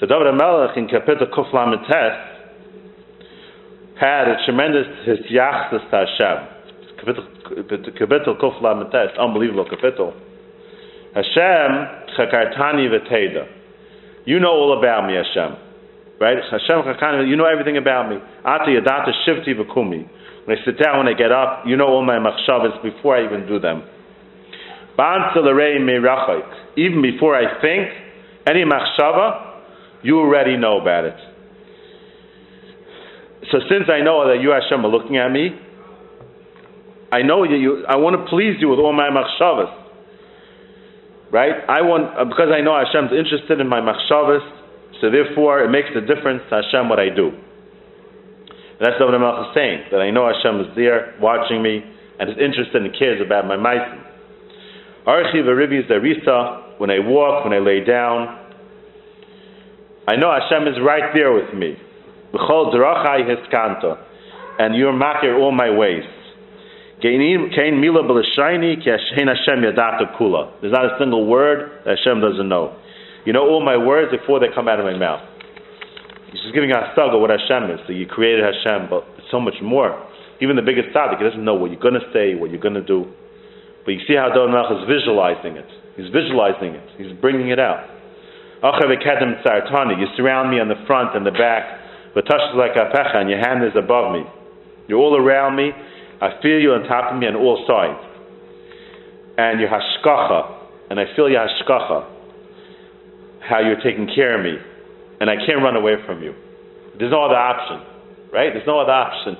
So David HaMelech in Kapitel Kuf Lamed had a tremendous hisyachs to Hashem. Kapitel, kapitel Kuf Lamed unbelievable kapitel. Hashem chakartani v'teda. You know all about me, Hashem. Right? Hashem chakartani, you know everything about me. Ata yadata shivti v'kumi. When I sit down, when I get up, you know all my machshavas before I even do them. Even before I think, any machshava, you already know about it. So since I know that you Hashem are looking at me, I know that you. I want to please you with all my machshavas. Right? I want uh, because I know Hashem's interested in my machshavas, so therefore it makes a difference to Hashem what I do. And that's what I'm saying that I know Hashem is there watching me and is interested and cares about my ma'asim. Archi v'ribi derisa, when I walk, when I lay down, I know Hashem is right there with me. And you're makir all my ways. There's not a single word that Hashem doesn't know. You know all my words before they come out of my mouth. He's just giving a thug of what Hashem is. So you created Hashem, but so much more. Even the biggest tzaddik, he doesn't know what you're going to say, what you're going to do. But you see how Don is visualizing it. He's visualizing it. He's bringing it out. You surround me on the front and the back. And your hand is above me. You're all around me. I feel you on top of me on all sides. And your hashkacha, and I feel your hashkacha, how you're taking care of me. And I can't run away from you. There's no other option, right? There's no other option.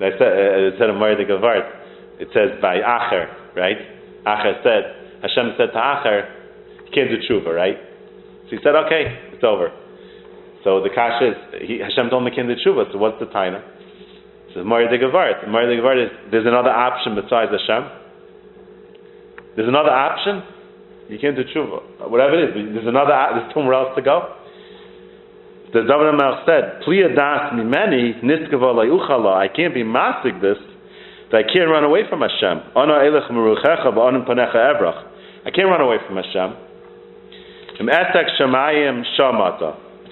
I said, uh, it said in Marid Gavart, it says by Acher, right? Acher said, Hashem said to Acher, he can't do tshuva, right? So he said, okay, it's over. So the kash is, he, Hashem told him he can't do tshuva, so what's the taina? It says, Mari de Gavart. Mari de Gavart is, there's another option besides Hashem. There's another option. You can't do tshuva. Whatever it is, there's another, there's somewhere else to go. The David said, Pliya das mimeni niskava I can't be masig this that I can't run away from Hashem. I can't run away from Hashem. If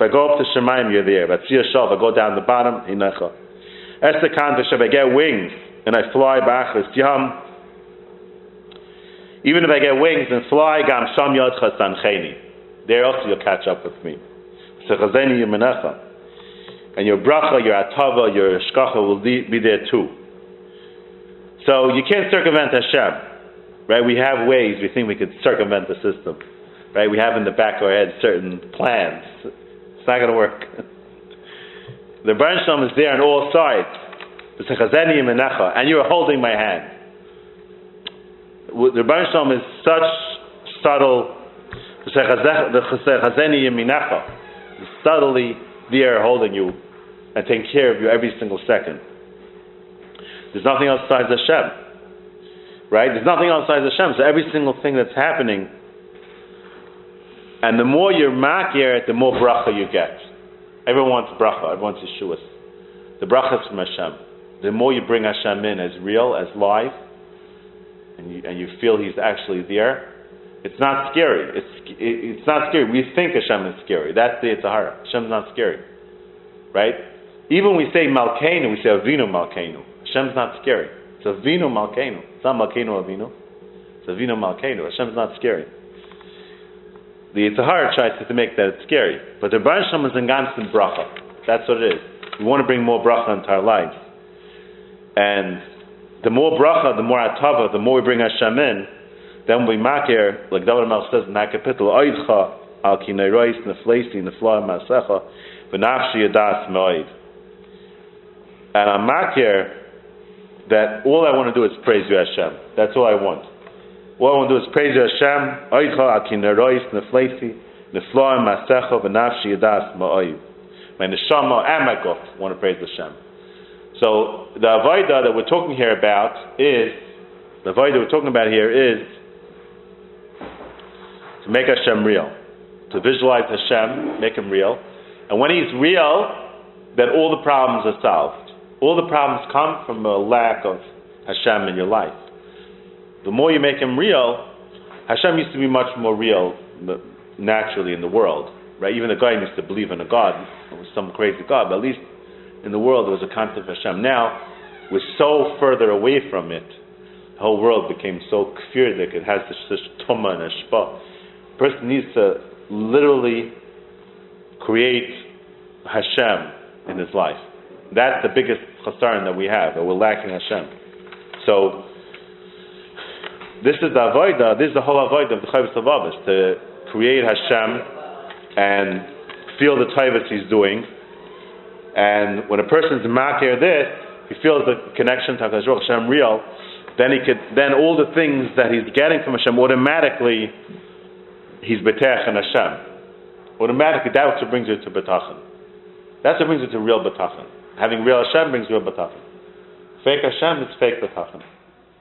I go up to Shemayim, you're there. But if I go down the bottom, Hinecha. If I get wings and I fly back, Yam. Even if I get wings and fly, Gam Sham Yodcha Sancheni. There also you'll catch up with me. And your bracha, your atava, your shkacha will be there too. So you can't circumvent Hashem, right? We have ways we think we could circumvent the system, right? We have in the back of our head certain plans. It's not going to work. the Eibershter is there on all sides. And you are holding my hand. The Eibershter is such subtle. Subtly there holding you and taking care of you every single second. There's nothing else besides Hashem. Right? There's nothing else besides Hashem. So every single thing that's happening, and the more you're makir, the more bracha you get. Everyone wants bracha. Everyone wants Yeshuas. The bracha is from Hashem. The more you bring Hashem in as real, as live, and you, and you feel He's actually there, it's not scary. It's, it, it's not scary. We think Hashem is scary. That's the Yetzer Hara. Hashem's not scary. Right? Even we say Malkeinu, we say Avinu Malkeinu. Hashem's not scary. It's Avinu Malkeinu. It's not Malkeinu Avinu. It's Avinu Malkeinu. Hashem's not scary. The Yetzer Hara tries to make that scary. But the Baruch Shalom is in constant bracha. That's what it is. We want to bring more bracha into our lives. And the more bracha, the more atava, the more we bring Hashem in, then we makir, like David Mal says in that kapitel, Oidcha al kinei rois neflesi nefla masecha v'nafshi yadas me'oid. And I'm makir that all I want to do is praise you, Hashem. That's all I want. All I want to do is praise Hashem. Oicha akinerois neflesi nefloim masecha v'nafshi yadas ma'oiv. My neshama and my guf want to praise Hashem. So the avodah that we're talking here about is the avodah we're talking about here is to make Hashem real, to visualize Hashem, make Him real, and when He's real, then all the problems are solved. All the problems come from a lack of Hashem in your life. The more you make Him real, Hashem used to be much more real naturally in the world. right? Even the guy used to believe in a God, was some crazy God, but at least in the world there was a concept of Hashem. Now, we're so further away from it, the whole world became so kfirdik, it has this, this tuma and a shpa. A person needs to literally create Hashem in his life. That's the biggest chasaron that we have, that we're lacking Hashem. So, this is the avodah, this is the whole avodah of the Chovos HaLevavos, to create Hashem and feel the taivas he's doing. And when a person's makir this, he feels the connection to Hashem real, then he could, then all the things that he's getting from Hashem automatically, he's betech and Hashem. Automatically, that's what brings you to bitachon. That's what brings you to real bitachon. Having real Hashem brings real bitachon. Fake Hashem is fake bitachon.